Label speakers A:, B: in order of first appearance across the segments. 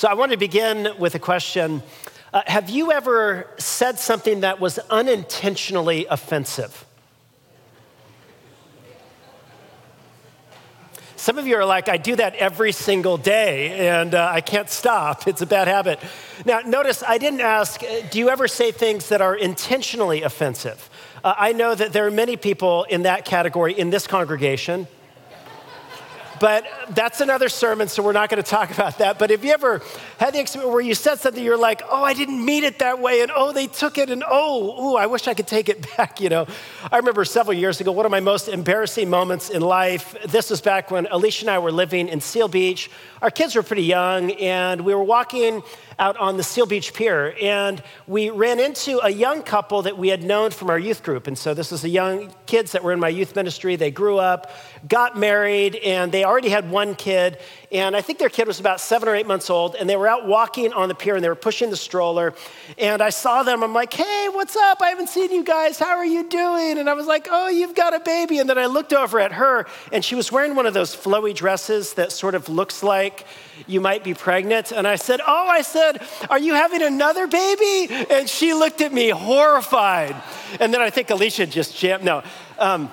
A: So I want to begin with a question uh, Have you ever said something that was unintentionally offensive? Some of you are like, I do that every single day and uh, I can't stop. It's a bad habit. Now, notice I didn't ask, uh, do you ever say things that are intentionally offensive? Uh, I know that there are many people in that category in this congregation. But that's another sermon, so we're not going to talk about that. But have you ever had the experience where you said something, you're like, oh, I didn't mean it that way, and oh, they took it, and oh, ooh, I wish I could take it back, you know? I remember several years ago, one of my most embarrassing moments in life. This was back when Alicia and I were living in Seal Beach. Our kids were pretty young, and we were walking out on the Seal Beach Pier, and we ran into a young couple that we had known from our youth group. And so this was the young kids that were in my youth ministry. They grew up, got married, and they already had one kid. And I think their kid was about seven or eight months old, and they were out walking on the pier and they were pushing the stroller. And I saw them, I'm like, hey, what's up? I haven't seen you guys. How are you doing? And I was like, oh, you've got a baby. And then I looked over at her, and she was wearing one of those flowy dresses that sort of looks like you might be pregnant. And I said, oh, I said, are you having another baby? And she looked at me horrified. And then I think Alicia just jammed, no. Um,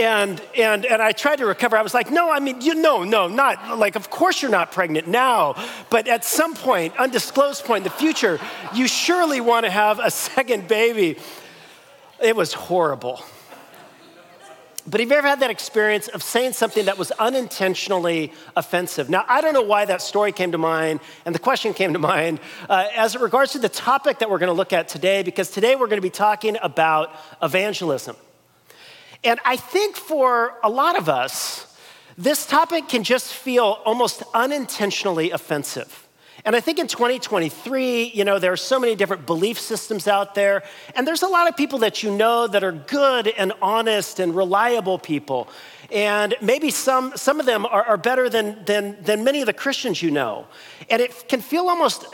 A: and, and, and I tried to recover. I was like, no, I mean, you know, no, not like, of course you're not pregnant now, but at some point, undisclosed point in the future, you surely want to have a second baby. It was horrible. But have you ever had that experience of saying something that was unintentionally offensive? Now, I don't know why that story came to mind and the question came to mind uh, as it regards to the topic that we're going to look at today, because today we're going to be talking about evangelism. And I think for a lot of us, this topic can just feel almost unintentionally offensive. And I think in 2023, you know, there are so many different belief systems out there, and there's a lot of people that you know that are good and honest and reliable people. And maybe some, some of them are, are better than, than, than many of the Christians you know. And it can feel almost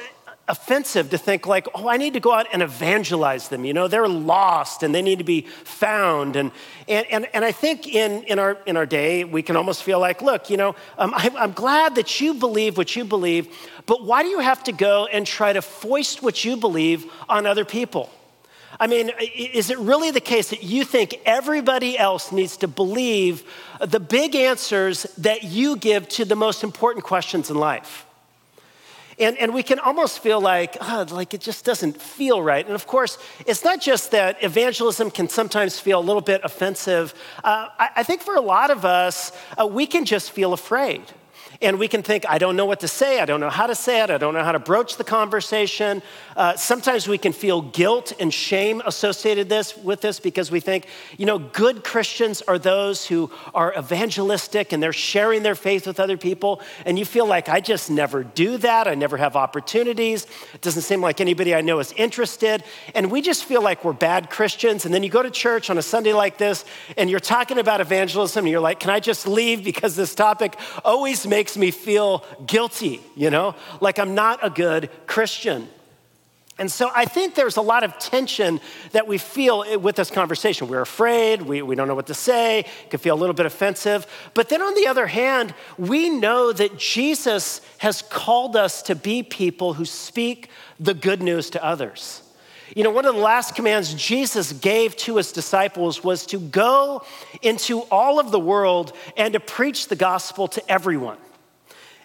A: offensive to think like oh i need to go out and evangelize them you know? They're lost and they need to be found. And and, and, and i think in, in, our, in our day we can almost feel like look you know um, I, i'm glad that you believe what you believe but why do you have to go and try to foist what you believe on other people? I mean, is it really the case that you think everybody else needs to believe the big answers that you give to the most important questions in life? And, and we can almost feel like, oh, like it just doesn't feel right. And of course, it's not just that evangelism can sometimes feel a little bit offensive. Uh, I, I, think for a lot of us, uh, we can just feel afraid. And we can think, I don't know what to say, I don't know how to say it, I don't know how to broach the conversation. Uh, sometimes we can feel guilt and shame associated this, with this because we think, you know, good Christians are those who are evangelistic and they're sharing their faith with other people. And you feel like, I just never do that, I never have opportunities, it doesn't seem like anybody I know is interested. And we just feel like we're bad Christians. And then you go to church on a Sunday like this and you're talking about evangelism and you're like, can I just leave because this topic always makes makes me feel guilty, you know, like I'm not a good Christian. And so I think there's a lot of tension that we feel with this conversation. We're afraid, we, we don't know what to say, it can feel a little bit offensive. But then on the other hand, we know that Jesus has called us to be people who speak the good news to others. You know, one of the last commands Jesus gave to his disciples was to go into all of the world and to preach the gospel to everyone.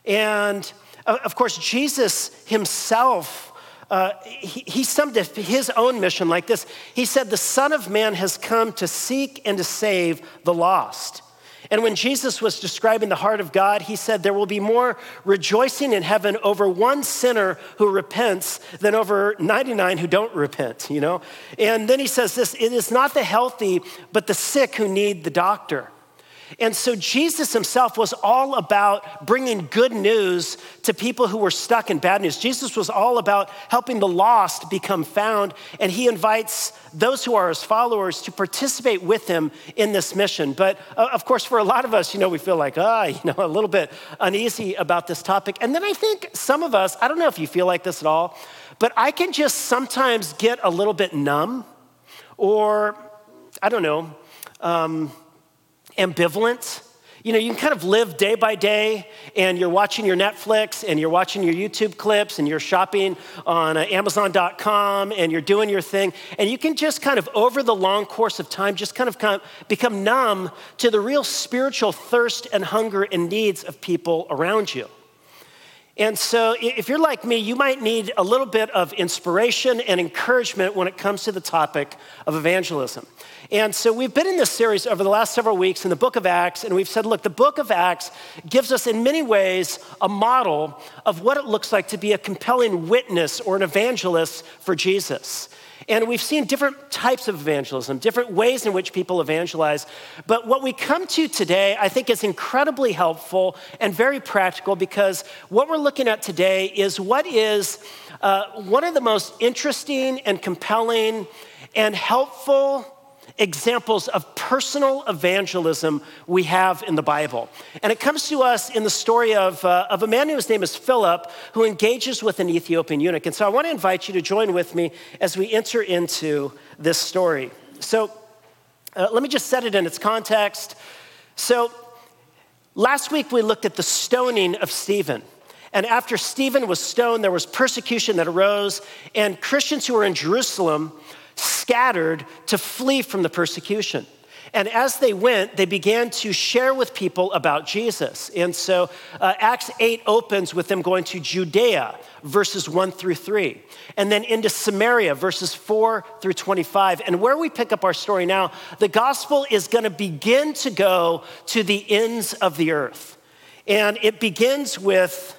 A: And uh, of course, Jesus himself. Uh, he, he summed his own mission like this. He said, The Son of Man has come to seek and to save the lost. And when Jesus was describing the heart of God, he said, There will be more rejoicing in heaven over one sinner who repents than over 99 who don't repent, you know? And then he says this it is not the healthy, but the sick who need the doctor. And so Jesus himself was all about bringing good news to people who were stuck in bad news. Jesus was all about helping the lost become found, and he invites those who are his followers to participate with him in this mission. But uh, of course, for a lot of us, you know, we feel like, ah, you know, a little bit uneasy about this topic. And then I think some of us, I don't know if you feel like this at all, but I can just sometimes get a little bit numb or, I don't know, um, ambivalent. You know, you can kind of live day by day and you're watching your Netflix and you're watching your YouTube clips and you're shopping on uh, Amazon.com and you're doing your thing. And you can just kind of, over the long course of time, just kind of, kind of become numb to the real spiritual thirst and hunger and needs of people around you. And so, if you're like me, you might need a little bit of inspiration and encouragement when it comes to the topic of evangelism. And so we've been in this series over the last several weeks in the book of Acts, and we've said, look, the book of Acts gives us in many ways a model of what it looks like to be a compelling witness or an evangelist for Jesus. And we've seen different types of evangelism, different ways in which people evangelize. But what we come to today, I think, is incredibly helpful and very practical because what we're looking at today is what is uh, one of the most interesting and compelling and helpful examples of personal evangelism we have in the Bible. And it comes to us in the story of, uh, of a man whose name is Philip, who engages with an Ethiopian eunuch. And so I want to invite you to join with me as we enter into this story. So uh, let me just set it in its context. So last week we looked at the stoning of Stephen. And after Stephen was stoned, there was persecution that arose, and Christians who were in Jerusalem scattered to flee from the persecution. And as they went, they began to share with people about Jesus. And so uh, Acts 8 opens with them going to Judea, verses 1 through 3, and then into Samaria, verses 4 through 25. And where we pick up our story now, the gospel is going to begin to go to the ends of the earth. And it begins with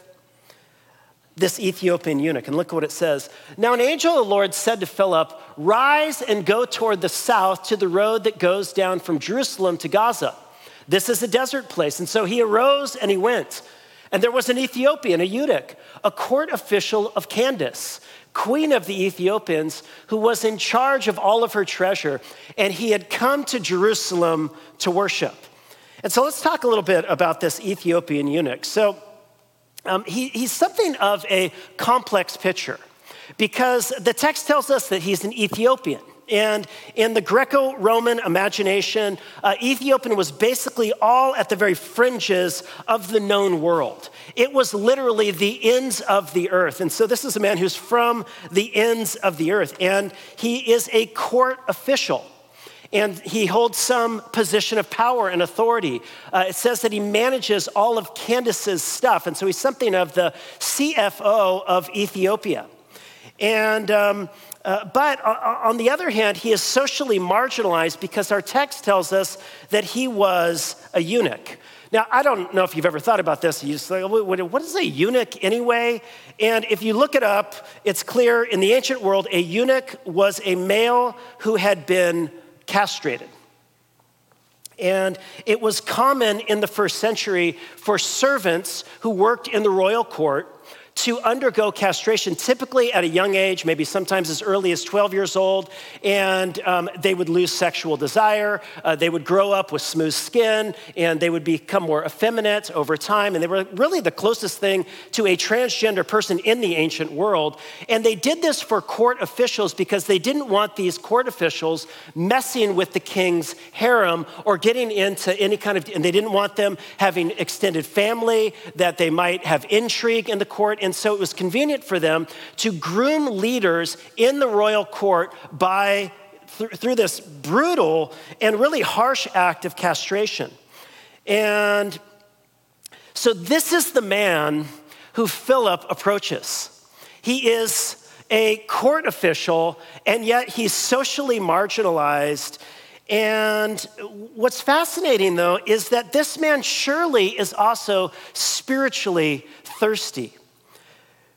A: this Ethiopian eunuch. And look at what it says. Now, an angel of the Lord said to Philip, Rise and go toward the south to the road that goes down from Jerusalem to Gaza. This is a desert place. And so he arose and he went. And there was an Ethiopian, a eunuch, a court official of Candace, queen of the Ethiopians, who was in charge of all of her treasure. And he had come to Jerusalem to worship. And so let's talk a little bit about this Ethiopian eunuch. So, um, he, he's something of a complex picture because the text tells us that he's an Ethiopian. And in the Greco Roman imagination, uh, Ethiopian was basically all at the very fringes of the known world. It was literally the ends of the earth. And so this is a man who's from the ends of the earth, and he is a court official and he holds some position of power and authority. Uh, it says that he manages all of Candace's stuff, and so he's something of the CFO of Ethiopia. And um, uh, but on the other hand, he is socially marginalized because our text tells us that he was a eunuch. Now, I don't know if you've ever thought about this. You just like, what is a eunuch anyway? And if you look it up, it's clear in the ancient world, a eunuch was a male who had been castrated. And it was common in the first century for servants who worked in the royal court to undergo castration, typically at a young age, maybe sometimes as early as 12 years old, and um, they would lose sexual desire. Uh, they would grow up with smooth skin, and they would become more effeminate over time. And they were really the closest thing to a transgender person in the ancient world. And they did this for court officials because they didn't want these court officials messing with the king's harem or getting into any kind of, and they didn't want them having extended family, that they might have intrigue in the court and so it was convenient for them to groom leaders in the royal court by through this brutal and really harsh act of castration. And so this is the man who Philip approaches. He is a court official, and yet he's socially marginalized. And what's fascinating, though, is that this man surely is also spiritually thirsty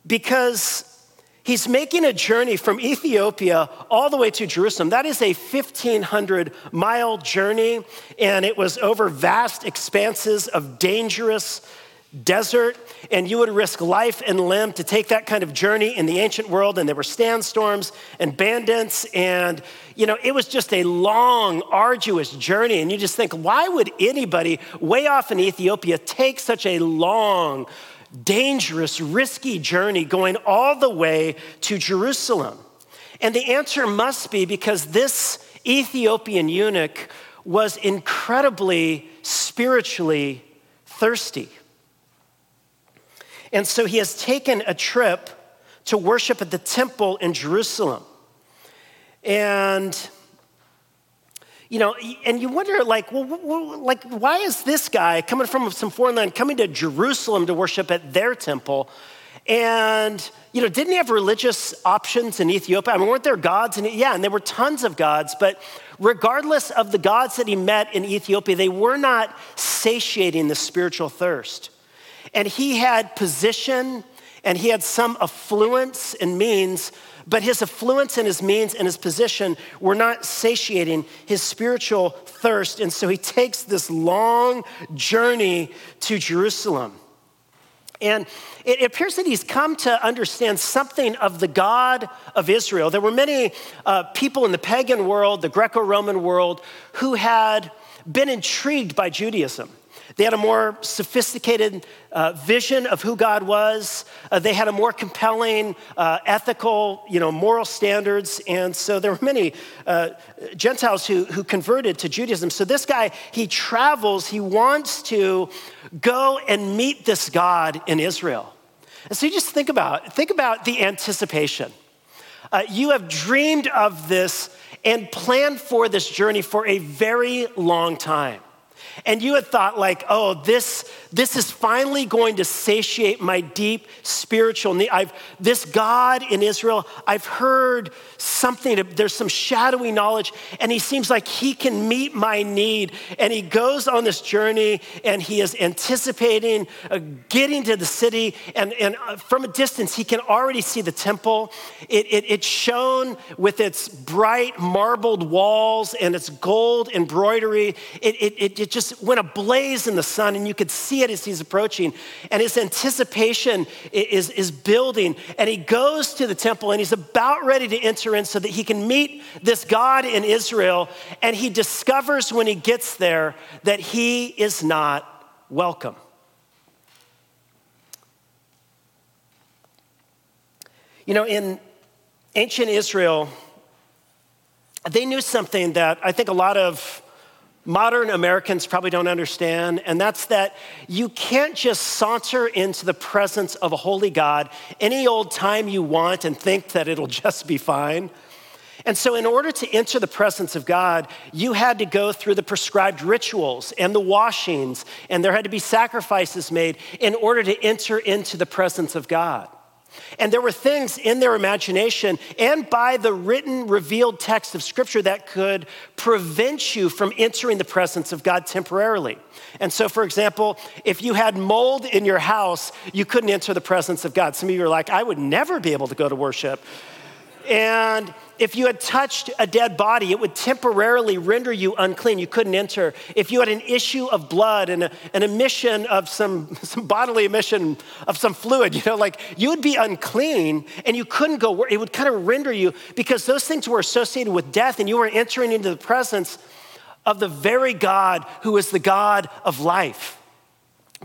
A: because he's making a journey from Ethiopia all the way to Jerusalem. That is a 1,500 mile journey, and it was over vast expanses of dangerous desert. And you would risk life and limb to take that kind of journey in the ancient world. And there were sandstorms and bandits. And, you know, it was just a long, arduous journey. And you just think, why would anybody way off in Ethiopia take such a long, dangerous, risky journey going all the way to Jerusalem? And the answer must be because this Ethiopian eunuch was incredibly spiritually thirsty. And so he has taken a trip to worship at the temple in Jerusalem. And you know, and you wonder, like, well, like, why is this guy coming from some foreign land coming to Jerusalem to worship at their temple? And, you know, didn't he have religious options in Ethiopia? I mean, weren't there gods? And yeah, and there were tons of gods, but regardless of the gods that he met in Ethiopia, they were not satiating the spiritual thirst. And he had position and he had some affluence and means but his affluence and his means and his position were not satiating his spiritual thirst. And so he takes this long journey to Jerusalem. And it appears that he's come to understand something of the God of Israel. There were many uh, people in the pagan world, the Greco Roman world, who had been intrigued by Judaism. They had a more sophisticated uh, vision of who God was. Uh, they had a more compelling uh, ethical, you know, moral standards. And so there were many uh, Gentiles who, who converted to Judaism. So this guy, he travels, he wants to go and meet this God in Israel. And so you just think about, think about the anticipation. Uh, you have dreamed of this and planned for this journey for a very long time and you had thought like oh this this is finally going to satiate my deep spiritual need. I've this god in israel i've heard something there's some shadowy knowledge and he seems like he can meet my need. And he goes on this journey and he is anticipating uh, getting to the city and, and uh, from a distance he can already see the temple. It, it, it shone with its bright marbled walls and its gold embroidery. It, it, it just just went ablaze in the sun, and you could see it as he's approaching. And his anticipation is, is building. And he goes to the temple and he's about ready to enter in so that he can meet this God in Israel. And he discovers when he gets there that he is not welcome. You know, in ancient Israel, they knew something that I think a lot of modern Americans probably don't understand, and that's that you can't just saunter into the presence of a holy God any old time you want and think that it'll just be fine. And so, in order to enter the presence of God, you had to go through the prescribed rituals and the washings, and there had to be sacrifices made in order to enter into the presence of God. And there were things in their imagination and by the written, revealed text of Scripture that could prevent you from entering the presence of God temporarily. And so, for example, if you had mold in your house, you couldn't enter the presence of God. Some of you are like, I would never be able to go to worship. And if you had touched a dead body, it would temporarily render you unclean. You couldn't enter. If you had an issue of blood and a, an emission of some, some bodily emission of some fluid, you know, like you would be unclean and you couldn't go, it would kind of render you because those things were associated with death and you were entering into the presence of the very God who is the God of life.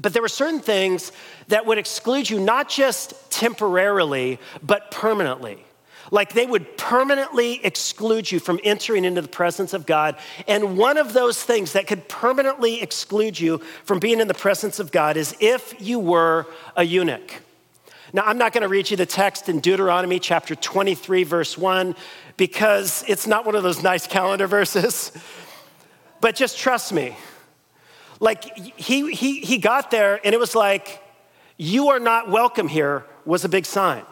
A: But there were certain things that would exclude you, not just temporarily, but permanently. Like they would permanently exclude you from entering into the presence of God. And one of those things that could permanently exclude you from being in the presence of God is if you were a eunuch. Now, I'm not going to read you the text in Deuteronomy chapter 23, verse 1, because it's not one of those nice calendar verses. But just trust me. Like, he, he, he got there, and it was like, you are not welcome here, was a big sign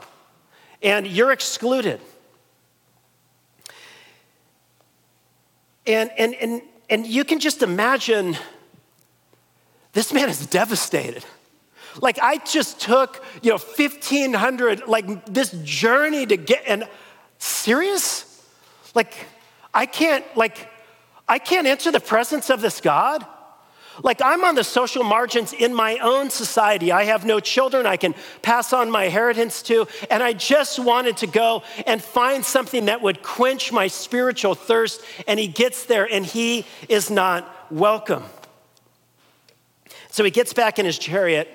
A: and you're excluded. And, and, and, and you can just imagine this man is devastated. Like I just took, you know, 1500, like this journey to get, and serious? Like I can't, like, I can't enter the presence of this God? Like, I'm on the social margins in my own society. I have no children I can pass on my inheritance to, and I just wanted to go and find something that would quench my spiritual thirst. And he gets there, and he is not welcome. So he gets back in his chariot,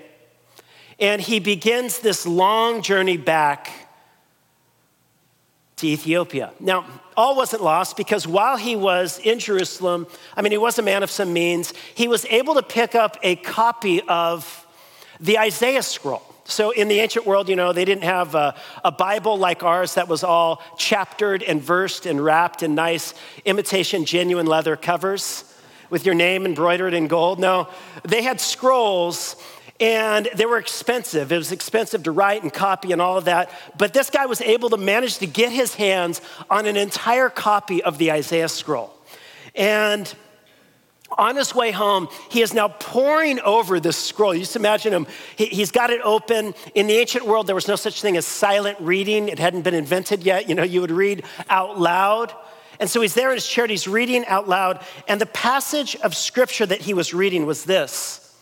A: and he begins this long journey back to Ethiopia. Now, all wasn't lost because while he was in Jerusalem, I mean, he was a man of some means, he was able to pick up a copy of the Isaiah scroll. So, in the ancient world, you know, they didn't have a, a, Bible like ours that was all chaptered and versed and wrapped in nice imitation, genuine leather covers with your name embroidered in gold. No, they had scrolls and they were expensive. It was expensive to write and copy and all of that. But this guy was able to manage to get his hands on an entire copy of the Isaiah scroll. And on his way home, he is now poring over this scroll. You just imagine him, he, has got it open. In the ancient world, there was no such thing as silent reading, it hadn't been invented yet. You know, you would read out loud. And so he's there in his chair, he's reading out loud. And the passage of scripture that he was reading was this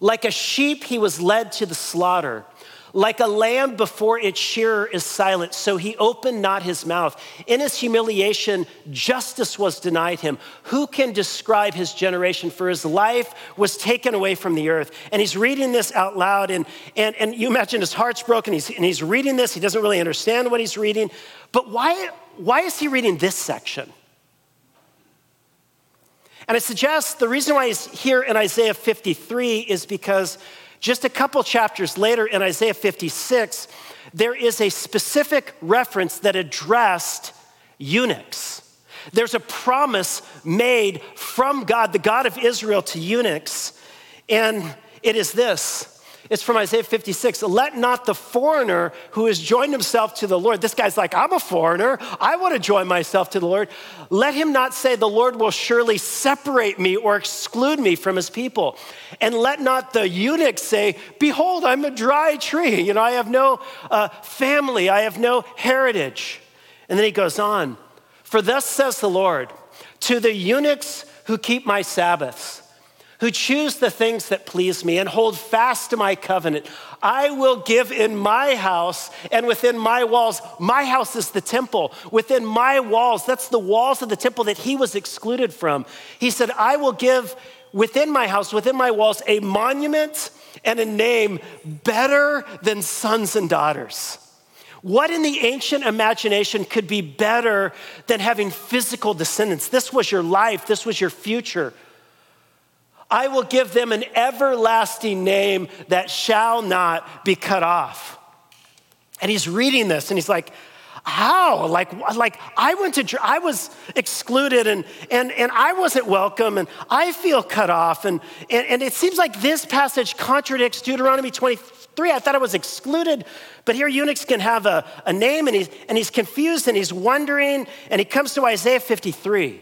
A: Like a sheep, he was led to the slaughter. Like a lamb before its shearer is silent, so he opened not his mouth. In his humiliation, justice was denied him. Who can describe his generation? For his life was taken away from the earth. And he's reading this out loud, and, and, and you imagine his heart's broken, he's, and he's reading this. He doesn't really understand what he's reading. But why, why is he reading this section? And I suggest the reason why he's here in Isaiah 53 is because just a couple chapters later in Isaiah 56, there is a specific reference that addressed eunuchs. There's a promise made from God, the God of Israel, to eunuchs, and it is this it's from Isaiah 56. Let not the foreigner who has joined himself to the Lord, this guy's like, I'm a foreigner. I want to join myself to the Lord. Let him not say, The Lord will surely separate me or exclude me from his people. And let not the eunuch say, Behold, I'm a dry tree. You know, I have no uh, family, I have no heritage. And then he goes on, For thus says the Lord, to the eunuchs who keep my Sabbaths, who choose the things that please me and hold fast to my covenant. I will give in my house and within my walls. My house is the temple. Within my walls, that's the walls of the temple that he was excluded from. He said, I will give within my house, within my walls, a monument and a name better than sons and daughters. What in the ancient imagination could be better than having physical descendants? This was your life, this was your future. I will give them an everlasting name that shall not be cut off. And he's reading this and he's like, how? Like, like I went to, I was excluded and, and, and I wasn't welcome and I feel cut off. And, and, and it seems like this passage contradicts Deuteronomy 23. I thought I was excluded, but here eunuchs can have a, a name and he's, and he's confused and he's wondering. And he comes to Isaiah 53.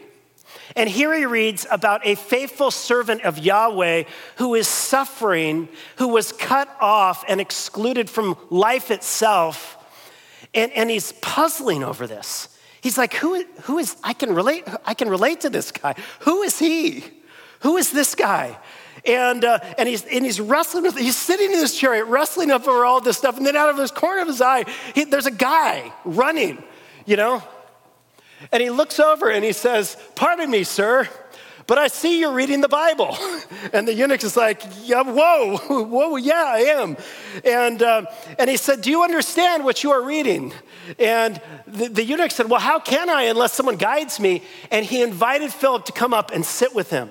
A: And here he reads about a faithful servant of Yahweh who is suffering, who was cut off and excluded from life itself. And, and he's puzzling over this. He's like, who, who is, I can relate, I can relate to this guy. Who is he? Who is this guy? And, uh, and, he's, and he's wrestling with, he's sitting in his chariot, wrestling over all this stuff. And then out of his corner of his eye, he, there's a guy running, you know, and he looks over and he says, Pardon me, sir, but I see you're reading the Bible. And the eunuch is like, yeah, Whoa, whoa, yeah, I am. And, uh, and he said, Do you understand what you are reading? And the, the eunuch said, Well, how can I unless someone guides me? And he invited Philip to come up and sit with him.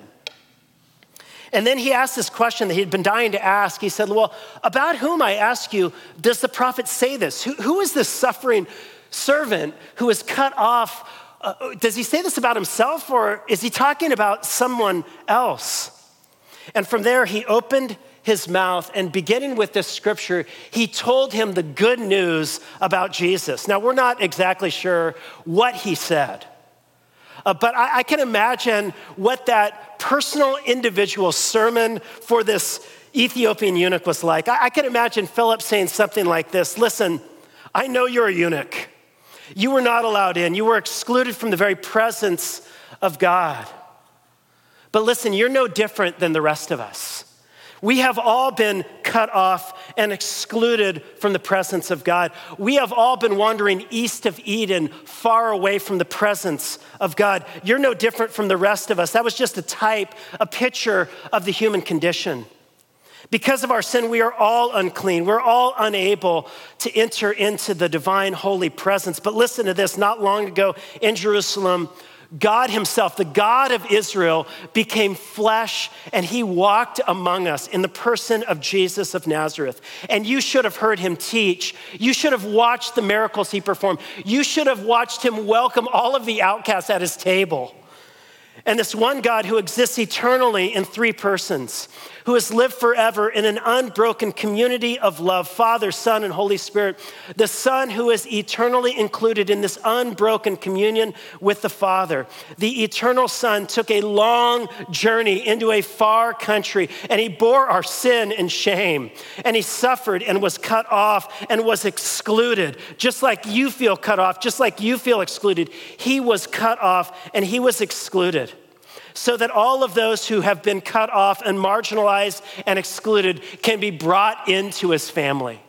A: And then he asked this question that he'd been dying to ask. He said, Well, about whom I ask you, does the prophet say this? who, who is this suffering servant who is cut off uh, does he say this about himself or is he talking about someone else? And from there, he opened his mouth and beginning with this scripture, he told him the good news about Jesus. Now, we're not exactly sure what he said, uh, but I, I can imagine what that personal individual sermon for this Ethiopian eunuch was like. I, I can imagine Philip saying something like this Listen, I know you're a eunuch. You were not allowed in. You were excluded from the very presence of God. But listen, you're no different than the rest of us. We have all been cut off and excluded from the presence of God. We have all been wandering east of Eden, far away from the presence of God. You're no different from the rest of us. That was just a type, a picture of the human condition. Because of our sin, we are all unclean. We're all unable to enter into the divine holy presence. But listen to this not long ago in Jerusalem, God Himself, the God of Israel, became flesh and He walked among us in the person of Jesus of Nazareth. And you should have heard Him teach. You should have watched the miracles He performed. You should have watched Him welcome all of the outcasts at His table. And this one God who exists eternally in three persons who has lived forever in an unbroken community of love Father, Son, and Holy Spirit. The Son who is eternally included in this unbroken communion with the Father. The eternal Son took a long journey into a far country and he bore our sin and shame. And he suffered and was cut off and was excluded. Just like you feel cut off, just like you feel excluded, he was cut off and he was excluded so that all of those who have been cut off and marginalized and excluded can be brought into his family.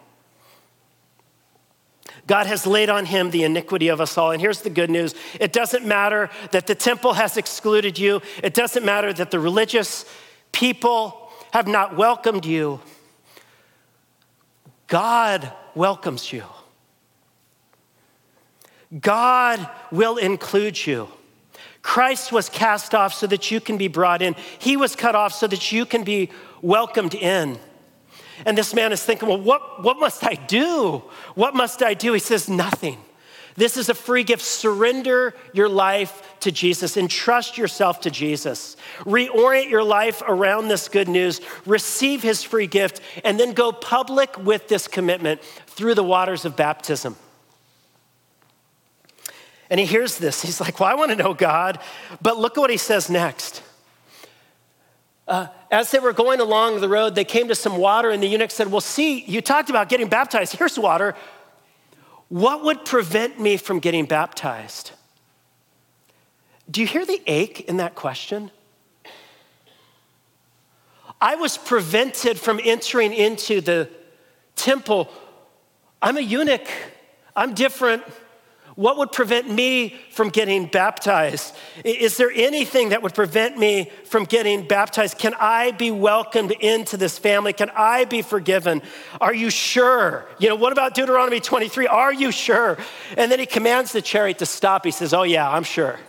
A: God has laid on him the iniquity of us all. And here's the good news it doesn't matter that the temple has excluded you, it doesn't matter that the religious people have not welcomed you. God welcomes you. God will include you. Christ was cast off so that you can be brought in. He was cut off so that you can be welcomed in. And this man is thinking, well, what, what must I do? What must I do? He says, nothing. This is a free gift. Surrender your life to Jesus. Entrust yourself to Jesus. Reorient your life around this good news. Receive his free gift, and then go public with this commitment through the waters of baptism. And he hears this. He's like, Well, I want to know God. But look at what he says next. Uh, as they were going along the road, they came to some water, and the eunuch said, Well, see, you talked about getting baptized. Here's water. What would prevent me from getting baptized? Do you hear the ache in that question? I was prevented from entering into the temple. I'm a eunuch, I'm different. What would prevent me from getting baptized? Is there anything that would prevent me from getting baptized? Can I be welcomed into this family? Can I be forgiven? Are you sure? You know, what about Deuteronomy 23? Are you sure? And then he commands the chariot to stop. He says, Oh, yeah, I'm sure.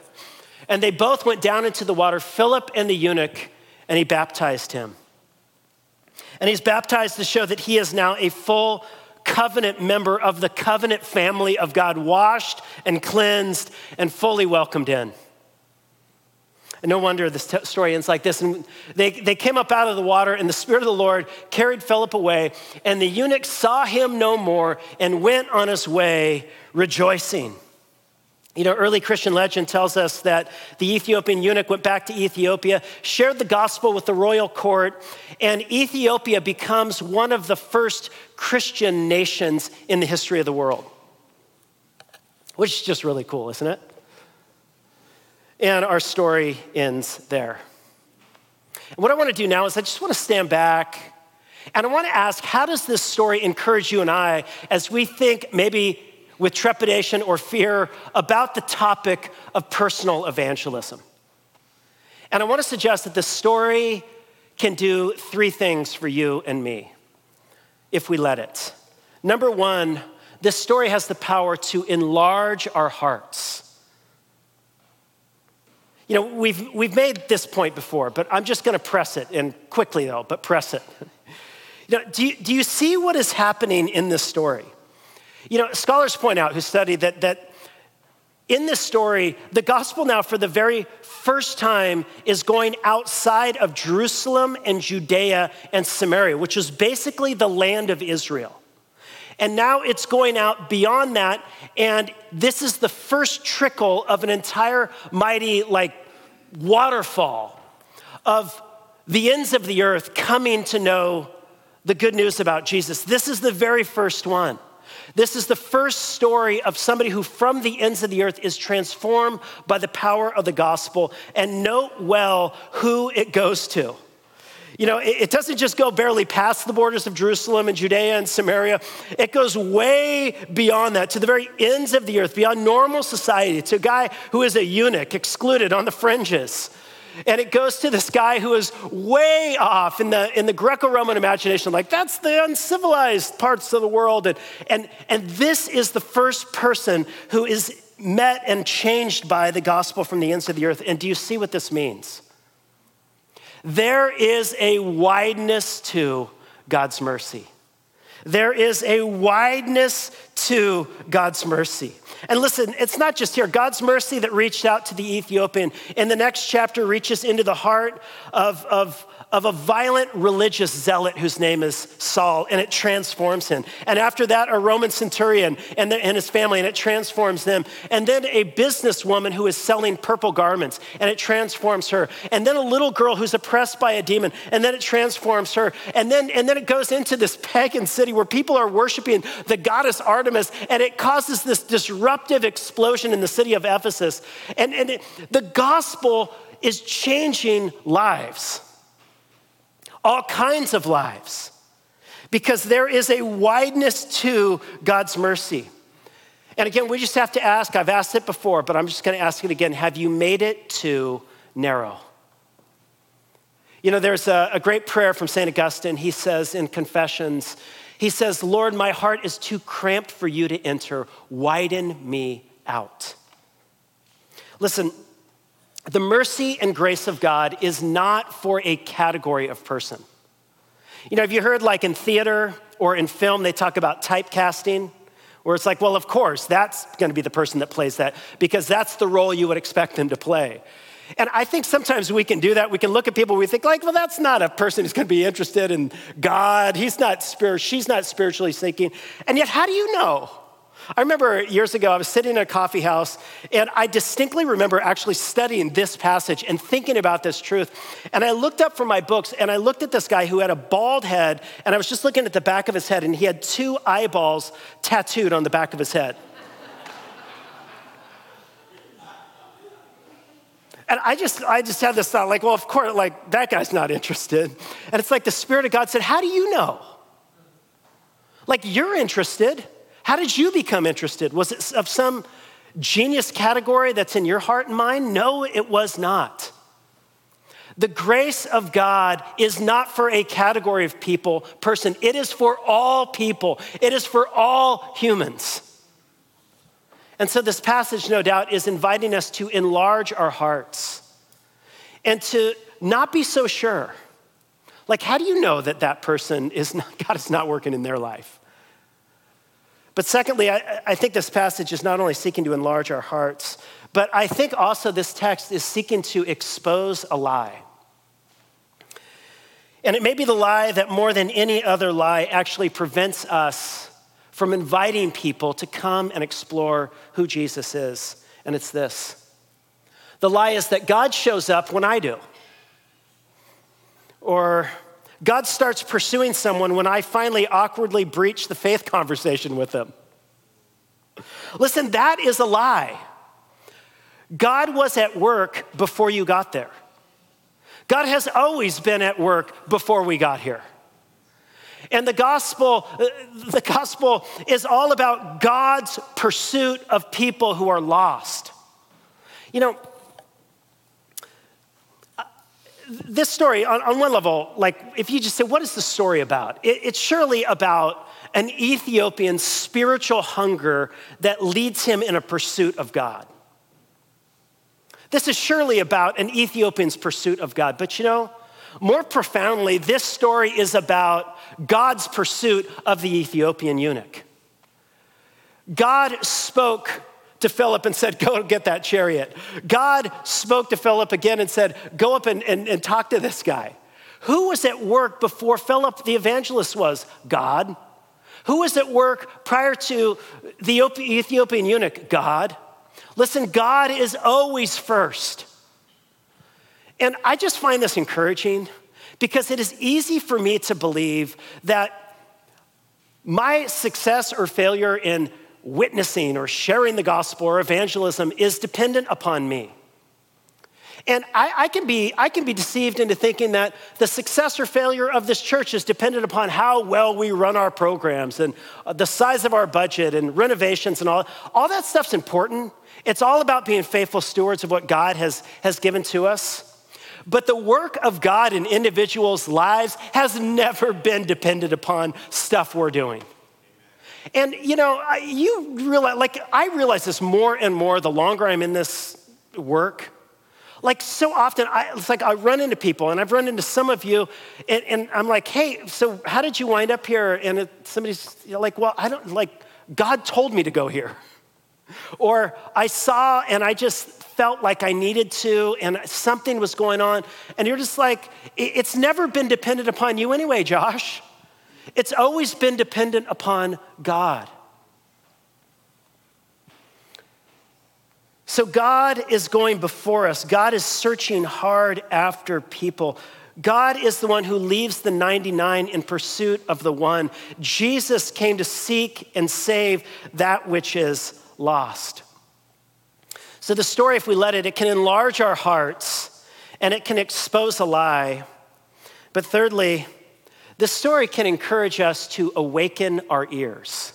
A: And they both went down into the water, Philip and the eunuch, and he baptized him. And he's baptized to show that he is now a full covenant member of the covenant family of God, washed and cleansed and fully welcomed in. And no wonder the story ends like this. And they, they came up out of the water, and the Spirit of the Lord carried Philip away, and the eunuch saw him no more and went on his way rejoicing. You know, early Christian legend tells us that the Ethiopian eunuch went back to Ethiopia, shared the gospel with the royal court, and Ethiopia becomes one of the first Christian nations in the history of the world. Which is just really cool, isn't it? And our story ends there. And what I want to do now is I just want to stand back and I want to ask how does this story encourage you and I as we think maybe with trepidation or fear about the topic of personal evangelism. And I want to suggest that this story can do three things for you and me if we let it. Number one, this story has the power to enlarge our hearts. You know, we've, we've made this point before, but I'm just going to press it, and quickly though, but press it. You know, do, you, do you see what is happening in this story? You know, scholars point out who study that, that in this story, the gospel now, for the very first time, is going outside of Jerusalem and Judea and Samaria, which is basically the land of Israel. And now it's going out beyond that, and this is the first trickle of an entire mighty, like, waterfall of the ends of the earth coming to know the good news about Jesus. This is the very first one. This is the first story of somebody who, from the ends of the earth, is transformed by the power of the gospel. And note well who it goes to. You know, it doesn't just go barely past the borders of Jerusalem and Judea and Samaria. It goes way beyond that to the very ends of the earth, beyond normal society, to a guy who is a eunuch, excluded on the fringes, And it goes to this guy who is way off in the, in the Greco Roman imagination, like, that's the uncivilized parts of the world. And, and, and this is the first person who is met and changed by the gospel from the ends of the earth. And do you see what this means? There is a wideness to God's mercy. There is a wideness to God's mercy. And listen, it's not just here. God's mercy that reached out to the Ethiopian in the next chapter reaches into the heart of, of, of a violent religious zealot whose name is Saul, and it transforms him. And after that, a Roman centurion and, the, and his family, and it transforms them. And then a businesswoman who is selling purple garments, and it transforms her. And then a little girl who's oppressed by a demon, and then it transforms her. And then, and then it goes into this pagan city where people are worshiping the goddess Artemis, and it causes this disruptive explosion in the city of Ephesus. And, and it, the gospel is changing lives all kinds of lives because there is a wideness to God's mercy. And again, we just have to ask I've asked it before, but I'm just going to ask it again have you made it too narrow? You know, there's a, a great prayer from St. Augustine. He says in Confessions, he says, Lord, my heart is too cramped for you to enter. Widen me out. Listen, the mercy and grace of God is not for a category of person. You know, have you heard like in theater or in film, they talk about typecasting, where it's like, well, of course, that's gonna be the person that plays that because that's the role you would expect them to play. And I think sometimes we can do that. We can look at people, we think, like, well, that's not a person who's gonna be interested in God. He's not spiritual, she's not spiritually thinking. And yet, how do you know? I remember years ago, I was sitting in a coffee house, and I distinctly remember actually studying this passage and thinking about this truth. And I looked up from my books, and I looked at this guy who had a bald head, and I was just looking at the back of his head, and he had two eyeballs tattooed on the back of his head. And I just, I just had this thought, like, well, of course, like, that guy's not interested. And it's like the Spirit of God said, How do you know? Like, you're interested. How did you become interested? Was it of some genius category that's in your heart and mind? No, it was not. The grace of God is not for a category of people, person. It is for all people. It is for all humans. And so this passage, no doubt, is inviting us to enlarge our hearts and to not be so sure. Like, how do you know that that person is not, God is not working in their life? But secondly, I, I think this passage is not only seeking to enlarge our hearts, but I think also this text is seeking to expose a lie. And it may be the lie that more than any other lie actually prevents us from inviting people to come and explore who Jesus is. And it's this the lie is that God shows up when I do, or God starts pursuing someone when I finally awkwardly breach the faith conversation with them. Listen, that is a lie. God was at work before you got there. God has always been at work before we got here. And the gospel, uh, the gospel is all about God's pursuit of people who are lost. You know, this story, on, on, one level, like if you just say, what is the story about? It, it's surely about an Ethiopian spiritual hunger that leads him in a pursuit of God. This is surely about an Ethiopian's pursuit of God. But you know, more profoundly, this story is about God's pursuit of the Ethiopian eunuch. God spoke to Philip and said, Go get that chariot. God spoke to Philip again and said, Go up and, and, and talk to this guy. Who was at work before Philip the evangelist was? God. Who was at work prior to the Ethiopian eunuch? God. Listen, God is always first. And I just find this encouraging because it is easy for me to believe that my success or failure in witnessing or sharing the gospel or evangelism is dependent upon me. And I, I, can be, I can be deceived into thinking that the success or failure of this church is dependent upon how well we run our programs and uh, the size of our budget and renovations and all. All that stuff's important. It's all about being faithful stewards of what God has, has given to us. But the work of God in individuals' lives has never been dependent upon stuff we're doing. And you know, you realize, like, I realize this more and more the longer I'm in this work. Like, so often, I, it's like I run into people, and I've run into some of you, and, and I'm like, hey, so how did you wind up here? And it, somebody's like, well, I don't, like, God told me to go here. Or I saw and I just felt like I needed to, and something was going on. And you're just like, it's never been dependent upon you anyway, Josh. It's always been dependent upon God. So God is going before us. God is searching hard after people. God is the one who leaves the 99 in pursuit of the one. Jesus came to seek and save that which is lost. So, the story, if we let it, it can enlarge our hearts and it can expose a lie. But thirdly, this story can encourage us to awaken our ears,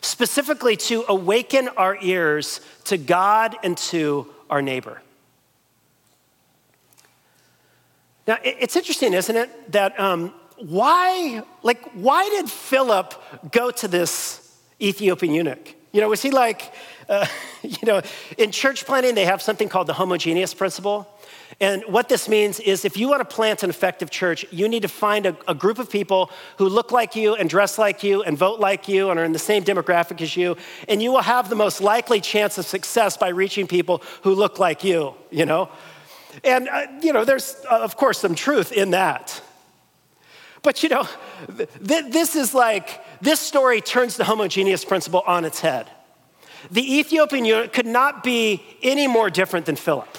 A: specifically to awaken our ears to God and to our neighbor. Now, it's interesting, isn't it, that um, why, like, why did Philip go to this Ethiopian eunuch? You know, was he like, uh, you know, in church planting, they have something called the homogeneous principle. And what this means is if you want to plant an effective church, you need to find a, a, group of people who look like you and dress like you and vote like you and are in the same demographic as you. And you will have the most likely chance of success by reaching people who look like you, you know? And, uh, you know, there's, uh, of course, some truth in that. But, you know, th- this is like, this story turns the homogeneous principle on its head. The Ethiopian eunuch could not be any more different than Philip.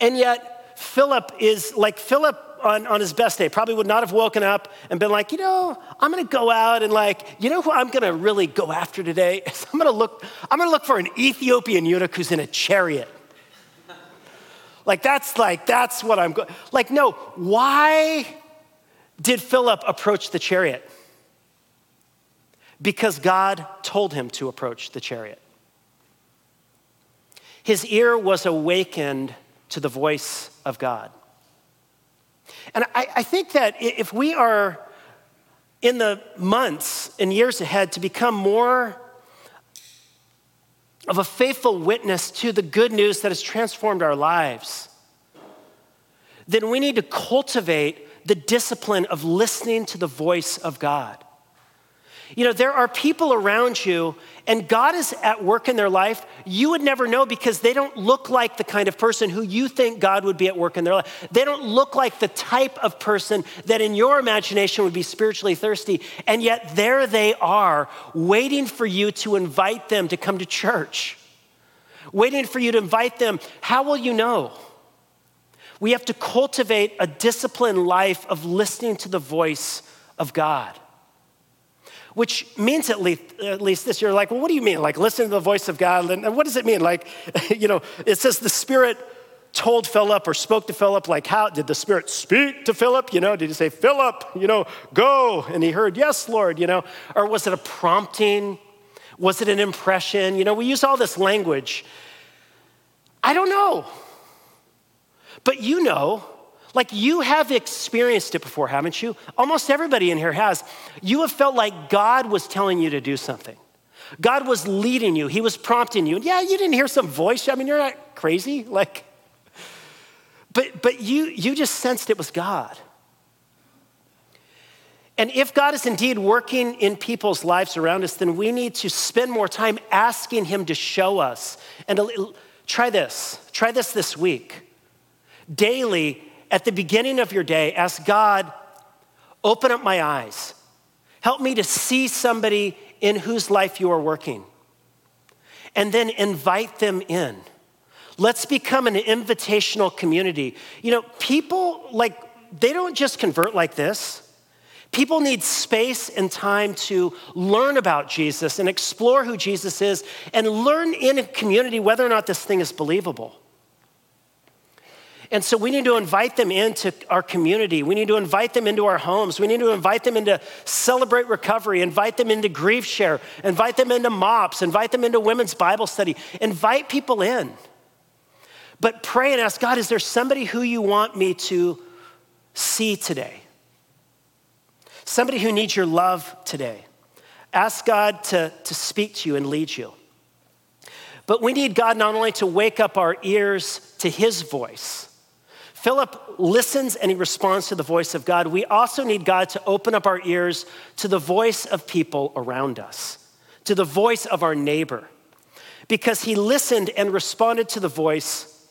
A: And yet, Philip is like Philip on, on his best day probably would not have woken up and been like, you know, I'm gonna go out and like, you know who I'm gonna really go after today? I'm gonna look, I'm gonna look for an Ethiopian eunuch who's in a chariot. Like that's like, that's what I'm going. Like, no, why did Philip approach the chariot? Because God told him to approach the chariot. His ear was awakened to the voice of God. And I, I think that if we are in the months and years ahead to become more of a faithful witness to the good news that has transformed our lives, then we need to cultivate the discipline of listening to the voice of God. You know, there are people around you, and God is at work in their life. You would never know because they don't look like the kind of person who you think God would be at work in their life. They don't look like the type of person that in your imagination would be spiritually thirsty. And yet, there they are, waiting for you to invite them to come to church, waiting for you to invite them. How will you know? We have to cultivate a disciplined life of listening to the voice of God which means at least, at least this year, like, well, what do you mean? Like, listen to the voice of God. And what does it mean? Like, you know, it says the Spirit told Philip or spoke to Philip, like, how did the Spirit speak to Philip? You know, did he say, Philip, you know, go? And he heard, yes, Lord, you know, or was it a prompting? Was it an impression? You know, we use all this language. I don't know. But you know, like you have experienced it before, haven't you? Almost everybody in here has. You have felt like God was telling you to do something. God was leading you, He was prompting you. And yeah, you didn't hear some voice. I mean, you're not crazy. Like, but but you you just sensed it was God. And if God is indeed working in people's lives around us, then we need to spend more time asking Him to show us. And to, try this. Try this this week. Daily, at the beginning of your day, ask God, open up my eyes. Help me to see somebody in whose life you are working. And then invite them in. Let's become an invitational community. You know, people like, they don't just convert like this. People need space and time to learn about Jesus and explore who Jesus is and learn in a community whether or not this thing is believable. And so we need to invite them into our community. We need to invite them into our homes. We need to invite them into Celebrate Recovery, invite them into Grief Share, invite them into MOPS, invite them into Women's Bible Study. Invite people in. But pray and ask God, is there somebody who you want me to see today? Somebody who needs your love today. Ask God to, to speak to you and lead you. But we need God not only to wake up our ears to his voice. Philip listens and he responds to the voice of God. We also need God to open up our ears to the voice of people around us, to the voice of our neighbor, because he listened and responded to the voice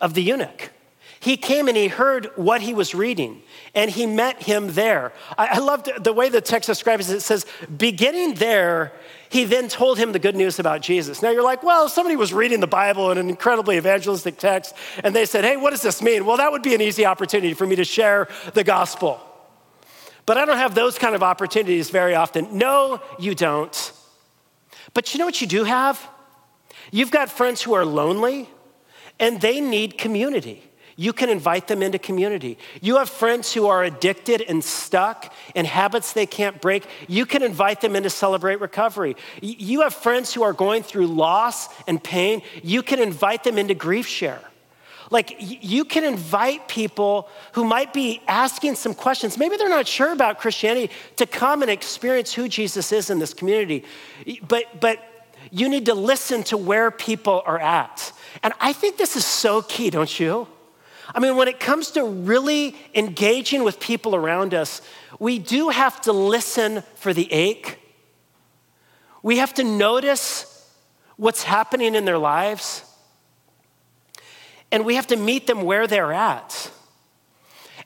A: of the eunuch. He came and he heard what he was reading, and he met him there. I, I loved the way the text describes it. It says, beginning there, he then told him the good news about Jesus. Now you're like, well, somebody was reading the Bible in an incredibly evangelistic text, and they said, hey, what does this mean? Well, that would be an easy opportunity for me to share the gospel. But I don't have those kind of opportunities very often. No, you don't. But you know what you do have? You've got friends who are lonely and they need community you can invite them into community. You have friends who are addicted and stuck in habits they can't break. You can invite them in to celebrate recovery. You have friends who are going through loss and pain. You can invite them into grief share. Like you can invite people who might be asking some questions. Maybe they're not sure about Christianity to come and experience who Jesus is in this community. But, but you need to listen to where people are at. And I think this is so key, don't you? I mean, when it comes to really engaging with people around us, we do have to listen for the ache. We have to notice what's happening in their lives. And we have to meet them where they're at.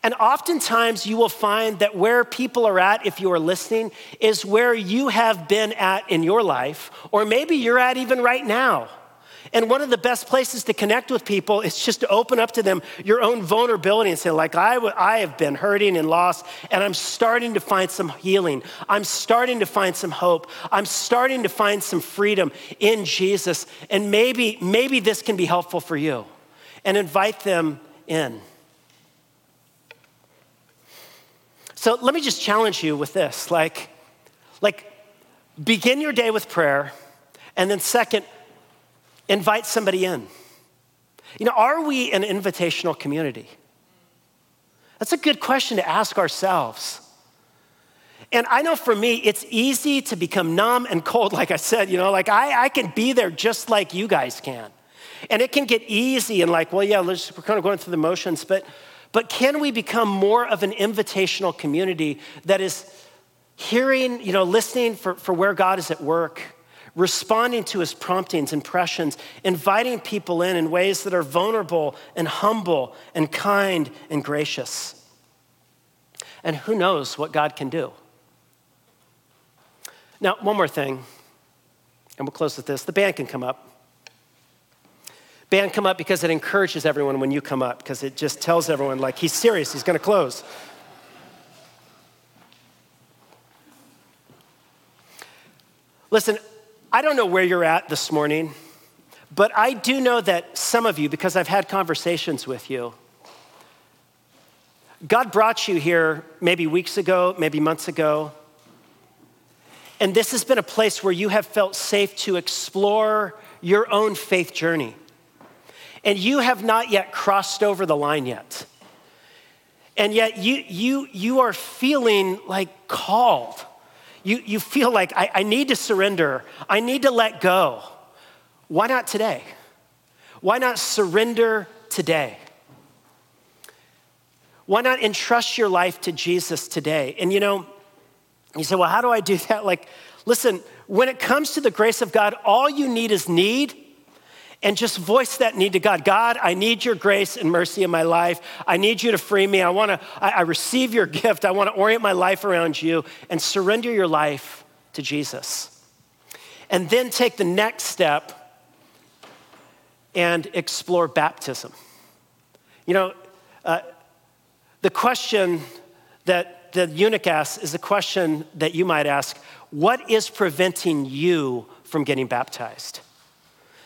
A: And oftentimes, you will find that where people are at, if you are listening, is where you have been at in your life, or maybe you're at even right now. And one of the best places to connect with people is just to open up to them your own vulnerability and say, like, I, w- I have been hurting and lost, and I'm starting to find some healing. I'm starting to find some hope. I'm starting to find some freedom in Jesus. And maybe, maybe this can be helpful for you. And invite them in. So let me just challenge you with this. Like, like begin your day with prayer, and then second, invite somebody in. You know, are we an invitational community? That's a good question to ask ourselves. And I know for me, it's easy to become numb and cold, like I said, you know, like I, I can be there just like you guys can. And it can get easy and like, well, yeah, we're kind of going through the motions, but, but can we become more of an invitational community that is hearing, you know, listening for, for where God is at work? Responding to his promptings, impressions, inviting people in in ways that are vulnerable and humble and kind and gracious. And who knows what God can do? Now, one more thing, and we'll close with this. The band can come up. Band come up because it encourages everyone when you come up, because it just tells everyone, like, he's serious, he's gonna close. Listen, I don't know where you're at this morning, but I do know that some of you, because I've had conversations with you, God brought you here maybe weeks ago, maybe months ago. And this has been a place where you have felt safe to explore your own faith journey. And you have not yet crossed over the line yet. And yet you, you, you are feeling like called you, you feel like, I, I need to surrender, I need to let go. Why not today? Why not surrender today? Why not entrust your life to Jesus today? And you know, you say, well, how do I do that? Like, listen, when it comes to the grace of God, all you need is need and just voice that need to God. God, I need your grace and mercy in my life. I need you to free me. I want to, I, I receive your gift. I want to orient my life around you and surrender your life to Jesus. And then take the next step and explore baptism. You know, uh, the question that the eunuch asks is a question that you might ask What is preventing you from getting baptized?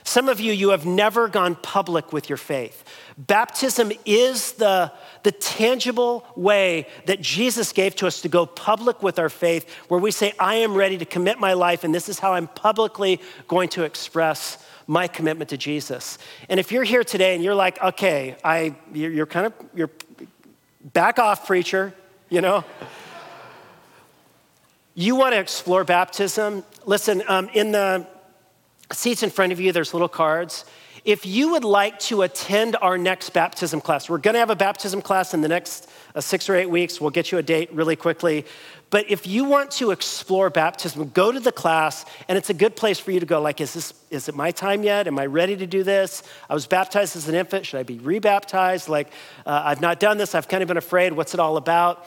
A: Some of you, you have never gone public with your faith. Baptism is the, the tangible way that Jesus gave to us to go public with our faith, where we say, I am ready to commit my life, and this is how I'm publicly going to express my commitment to Jesus. And if you're here today and you're like, okay, I, you're, kind of, you're back off, preacher, you know? you want to explore baptism? Listen, um, in the seats in front of you, there's little cards. If you would like to attend our next baptism class, we're going to have a baptism class in the next uh, six or eight weeks. We'll get you a date really quickly. But if you want to explore baptism, go to the class, and it's a good place for you to go. Like, is this is it my time yet? Am I ready to do this? I was baptized as an infant. Should I be rebaptized? Like, uh, I've not done this. I've kind of been afraid. What's it all about?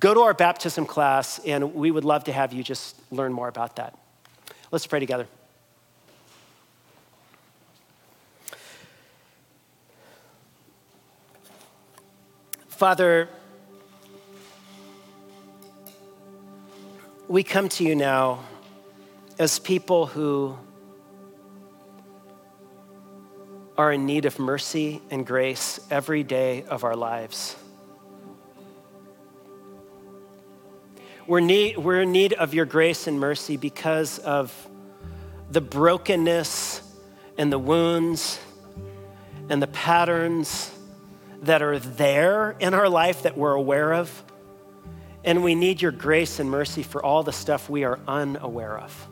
A: Go to our baptism class, and we would love to have you just learn more about that. Let's pray together. Father, we come to you now as people who are in need of mercy and grace every day of our lives. We're, need, we're in need of your grace and mercy because of the brokenness and the wounds and the patterns that are there in our life that we're aware of. And we need your grace and mercy for all the stuff we are unaware of.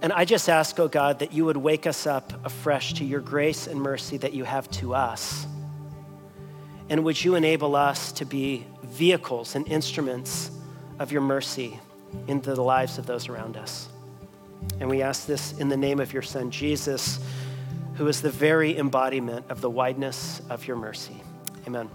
A: And I just ask, oh God, that you would wake us up afresh to your grace and mercy that you have to us. And would you enable us to be vehicles and instruments of your mercy into the lives of those around us? And we ask this in the name of your Son, Jesus who is the very embodiment of the wideness of your mercy. Amen.